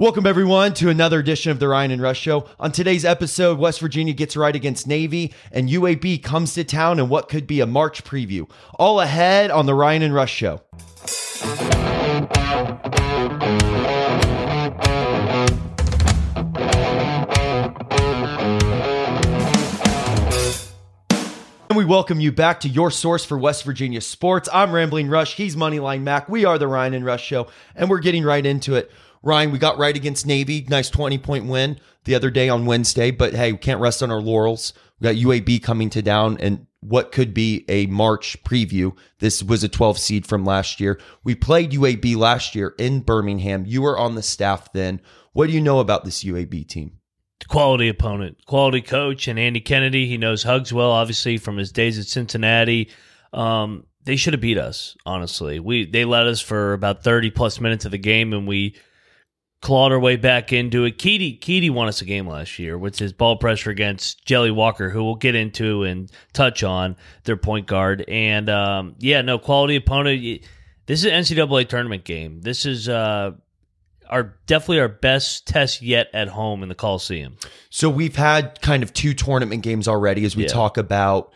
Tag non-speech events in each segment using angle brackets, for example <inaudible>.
Welcome, everyone, to another edition of the Ryan and Rush Show. On today's episode, West Virginia gets right against Navy, and UAB comes to town in what could be a March preview. All ahead on the Ryan and Rush Show. And we welcome you back to your source for West Virginia sports. I'm Rambling Rush. He's Moneyline Mac. We are the Ryan and Rush Show, and we're getting right into it. Ryan, we got right against Navy. Nice 20 point win the other day on Wednesday, but hey, we can't rest on our laurels. We got UAB coming to down and what could be a March preview. This was a 12 seed from last year. We played UAB last year in Birmingham. You were on the staff then. What do you know about this UAB team? quality opponent, quality coach, and Andy Kennedy. He knows Hugs well, obviously from his days at Cincinnati. Um, they should have beat us. Honestly, we they led us for about thirty plus minutes of the game, and we clawed our way back into it. Keedy Keedy won us a game last year with his ball pressure against Jelly Walker, who we'll get into and touch on their point guard. And um, yeah, no quality opponent. This is an NCAA tournament game. This is uh, our definitely our best test yet at home in the Coliseum. So we've had kind of two tournament games already as we Yeah. talk about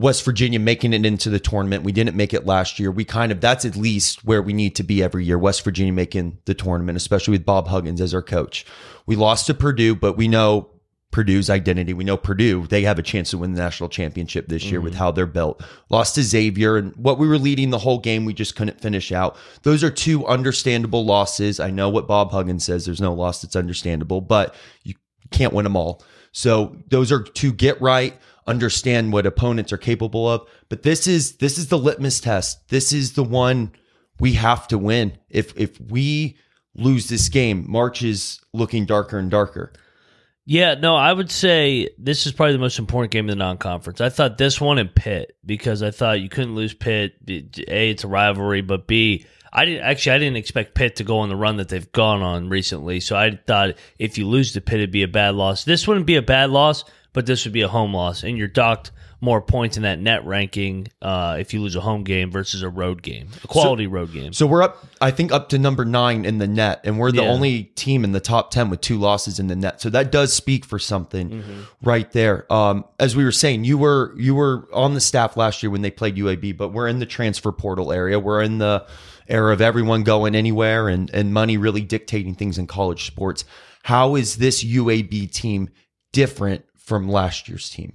West Virginia making it into the tournament. We didn't make it last year. We kind of that's at least where we need to be every year. West Virginia making the tournament, especially with Bob Huggins as our coach. We lost to Purdue, but we know Purdue's identity. We know Purdue, they have a chance to win the national championship this year with mm-hmm. how they're built. Lost to Xavier, and what we were leading the whole game, we just couldn't finish out. Those are two understandable losses. I know what Bob Huggins says there's no loss that's understandable, but you can't win them all. So those are two get right, understand what opponents are capable of. But this is this is the litmus test. This is the one we have to win. If if we lose this game, March is looking darker and darker. Yeah, no, I would say this is probably the most important game in the non-conference. I thought this one and Pitt because I thought you couldn't lose Pitt. A, it's a rivalry, but B, I didn't actually I didn't expect Pitt to go on the run that they've gone on recently. So I thought if you lose to Pitt, it'd be a bad loss. This wouldn't be a bad loss, but this would be a home loss, and you're docked more points in that net ranking uh, if you lose a home game versus a road game, a quality road game. So we're up, I think, up to number nine in the net, and we're the Yeah. only team in the top ten with two losses in the net. So that does speak for something Mm-hmm. right there. Um, as we were saying, you were you were on the staff last year when they played UAB, but we're in the transfer portal area. We're in the era of everyone going anywhere and and money really dictating things in college sports. How is this UAB team different from last year's team?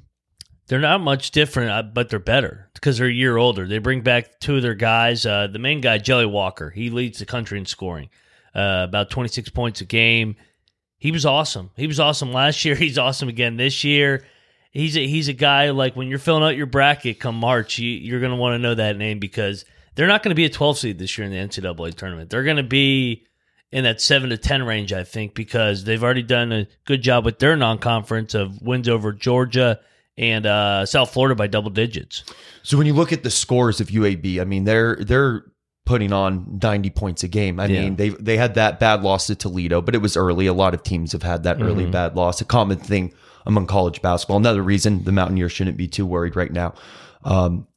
They're not much different, uh, but they're better because they're a year older. They bring back two of their guys. Uh, the main guy, Jelly Walker, he leads the country in scoring, uh, about 26 points a game. He was awesome. He was awesome last year. <laughs> He's awesome again this year. He's a, he's a guy like when you're filling out your bracket come March, you, you're going to want to know that name because they're not going to be a 12 seed this year in the NCAA tournament. They're going to be in that seven to ten range, I think, because they've already done a good job with their non-conference of wins over Georgia and uh, South Florida by double digits. So when you look at the scores of UAB, I mean they're they're putting on 90 points a game. I Yeah. mean they they had that bad loss to Toledo, but it was early. A lot of teams have had that Mm-hmm. early bad loss. A common thing among college basketball. Another reason the Mountaineers shouldn't be too worried right now. Um,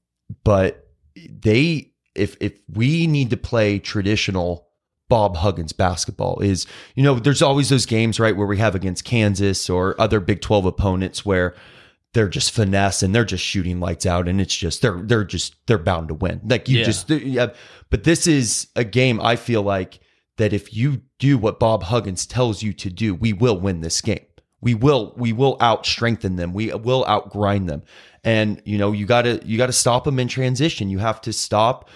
but they if if we need to play traditional Bob Huggins basketball is, you know, there's always those games, right, where we have against Kansas or other Big 12 opponents where they're just finesse and they're just shooting lights out and it's just they're they're just they're bound to win. Like you Yeah. just yeah, but this is a game I feel like that if you do what Bob Huggins tells you to do, we will win this game. We will we will out strengthen them. We will out grind them. And you know, you got to you got to stop them in transition. You have to stop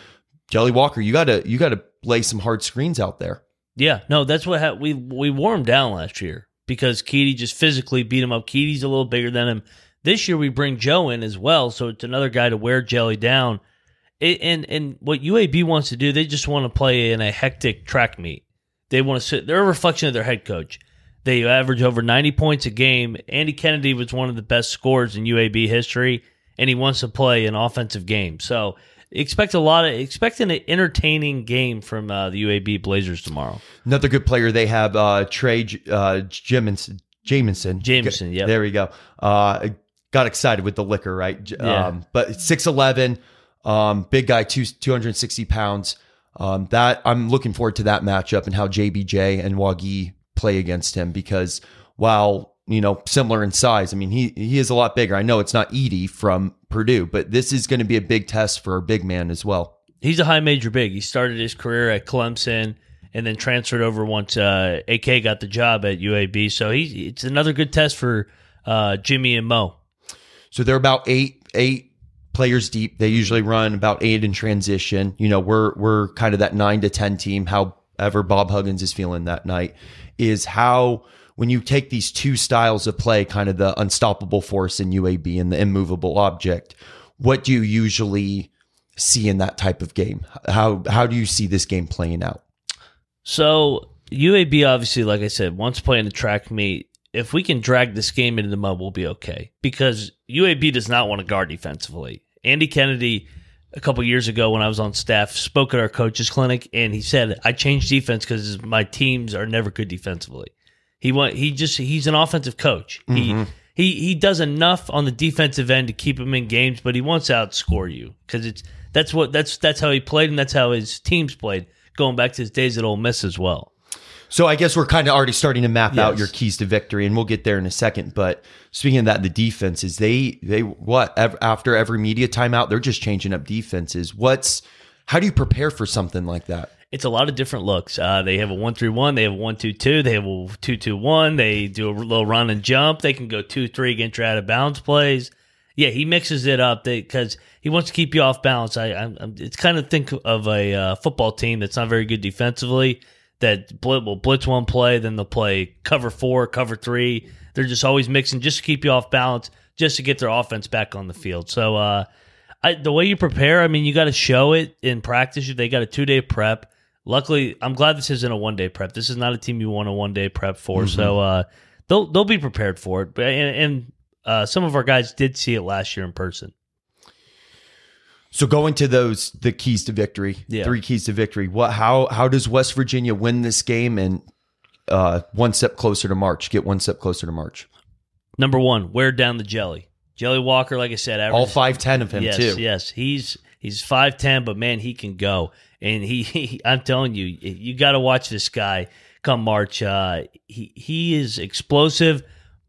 Jelly Walker. You got to you got to lay some hard screens out there. Yeah, no, that's what ha- we we wore him down last year because Keedy just physically beat him up. Keedy's a little bigger than him. This year we bring Joe in as well, so it's another guy to wear Jelly down. It, and and what UAB wants to do, they just want to play in a hectic track meet. They want to sit. They're a reflection of their head coach. They average over ninety points a game. Andy Kennedy was one of the best scorers in UAB history, and he wants to play an offensive game. So expect a lot of expect an entertaining game from uh, the UAB Blazers tomorrow. Another good player they have uh Trey uh Jamison Jamison. Jameson, yep. There we go. Uh got excited with the liquor, right? Yeah. Um but 6'11, um, big guy, two, 260 pounds. Um, that I'm looking forward to that matchup and how JBJ and Wague play against him because while you know similar in size, I mean he he is a lot bigger. I know it's not Edey from Purdue, but this is going to be a big test for a big man as well. He's a high major big. He started his career at Clemson and then transferred over once uh, AK got the job at UAB. So he it's another good test for uh, Jimmy and Mo. So they're about eight eight players deep. They usually run about eight in transition. You know, we're we're kind of that nine to ten team. However, Bob Huggins is feeling that night is how when you take these two styles of play, kind of the unstoppable force in UAB and the immovable object, what do you usually see in that type of game? How how do you see this game playing out? So UAB obviously, like I said, once playing the track meet, if we can drag this game into the mud, we'll be okay. Because UAB does not want to guard defensively. Andy Kennedy, a couple years ago when I was on staff, spoke at our coaches clinic, and he said, "I changed defense because my teams are never good defensively." He want he just he's an offensive coach. Mm-hmm. He he he does enough on the defensive end to keep him in games, but he wants to outscore you because it's that's what that's that's how he played and that's how his teams played going back to his days at Ole Miss as well. So I guess we're kind of already starting to map out your keys to victory, and we'll get there in a second. But speaking of that, the defenses they they what ev- after every media timeout they're just changing up defenses. What's how do you prepare for something like that? It's a lot of different looks. Uh, they have a one three one, they have a one two two, they have a two two one. They do a little run and jump. They can go two three against your out of bounds plays. Yeah, he mixes it up because he wants to keep you off balance. I, I'm, I'm- it's kind of think of a uh, football team that's not very good defensively. That blitz, will blitz one play, then they'll play cover four, cover three. They're just always mixing just to keep you off balance, just to get their offense back on the field. So, uh, I, the way you prepare, I mean, you got to show it in practice. They got a two day prep. Luckily, I'm glad this isn't a one day prep. This is not a team you want a one day prep for. So uh, they'll they'll be prepared for it. But and, and uh, some of our guys did see it last year in person. So going to those the keys to victory, Yeah. three keys to victory. What how how does West Virginia win this game and uh, one step closer to March? Get one step closer to March. Number one, wear down the jelly. Jelly Walker, like I said, All five ten of him yes, too. Yes, he's he's five ten, but man, he can go. And he, <laughs> he I'm telling you, you got to watch this guy come March. Uh, he he is explosive,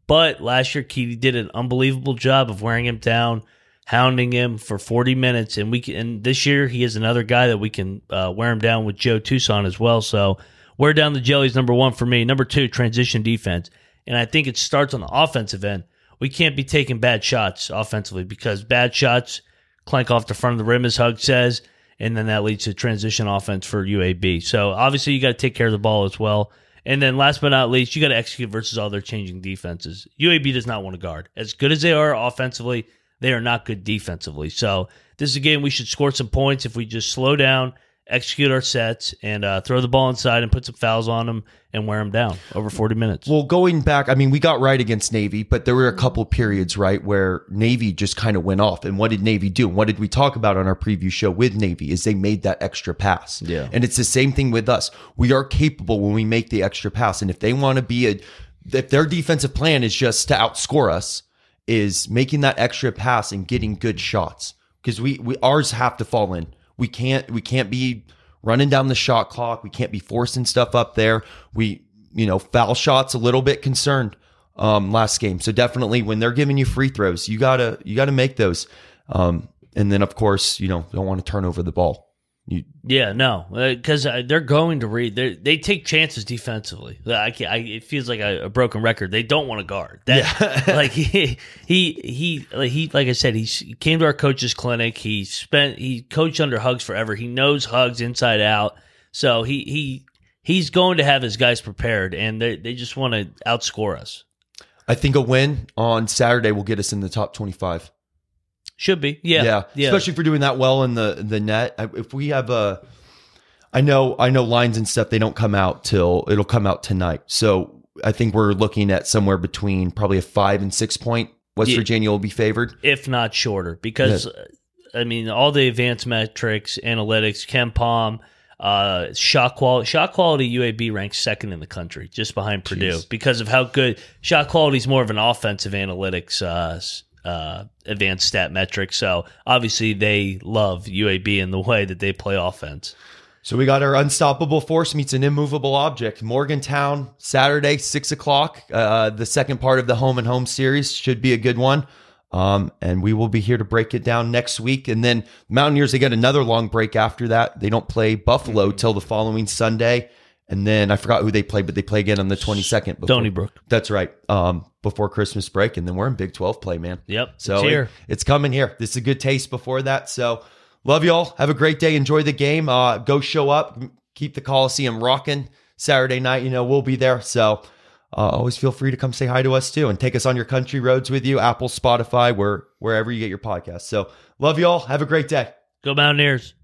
but last year Keedy did an unbelievable job of wearing him down, hounding him for 40 minutes, and we can. And this year he is another guy that we can uh, wear him down with Joe Toussaint as well. So wear down the jellies number one for me. Number two, transition defense, and I think it starts on the offensive end we can't be taking bad shots offensively because bad shots clank off the front of the rim, as Hug says, and then that leads to transition offense for UAB. So obviously you got to take care of the ball as well. And then last but not least, you got to execute versus all their changing defenses. UAB does not want to guard. As good as they are offensively, they are not good defensively. So this is a game we should score some points if we just slow down, execute our sets, and uh, throw the ball inside and put some fouls on them and wear them down over 40 minutes. Well, going back, I mean, we got right against Navy, but there were a couple periods, right, where Navy just kind of went off. And what did Navy do? What did we talk about on our preview show with Navy? Is they made that extra pass. Yeah. And it's the same thing with us. We are capable when we make the extra pass. And if they want to be a, if their defensive plan is just to outscore us, is making that extra pass and getting good shots because we, we ours have to fall in. We can't we can't be running down the shot clock. We can't be forcing stuff up there. We you know foul shots a little bit concerned um, last game. So definitely when they're giving you free throws, you gotta you gotta make those. Um, and then of course you know don't want to turn over the ball. You, Yeah, no, because uh, they're going to read. They they take chances defensively. I, can't, I it feels like a, a broken record. They don't want to guard. That, <laughs> like <laughs> he he he like he like I said, he he came to our coaches clinic. He spent he coached under Hugs forever. He knows Hugs inside out. So he he he's going to have his guys prepared, and they they just want to outscore us. I think a win on Saturday will get us in the top twenty five. Should be, yeah, yeah, especially for doing that well in the the net. If we have a, I know, I know lines and stuff. They don't come out till it'll come out tonight. So I think we're looking at somewhere between probably a five and six point. West Yeah. Virginia will be favored. if not shorter, because uh, I mean all the advanced metrics, analytics, KenPom, uh, shot quality. Shot quality UAB ranks second in the country, just behind Purdue, Jeez. because of how good shot quality is more of an offensive analytics. Uh, uh, advanced stat metric. So obviously they love UAB in the way that they play offense. So we got our unstoppable force meets an immovable object. Morgantown Saturday, six o'clock. Uh, the second part of the home and home series should be a good one. Um, and we will be here to break it down next week. And then Mountaineers, they get another long break after that. They don't play Buffalo till the following Sunday. And then I forgot who they play, but they play again on the 22nd. before- Stony Brook. That's right. Um, before Christmas break. And then we're in Big 12 play, man. Yep. So it's it- it's coming here. This is a good taste before that. So love y'all. Have a great day. Enjoy the game. Uh, go show up. Keep the Coliseum rocking Saturday night. You know, we'll be there. So uh, always feel free to come say hi to us too and take us on your country roads with you. Apple, Spotify, where wherever you get your podcast. So love y'all. Have a great day. Go Mountaineers.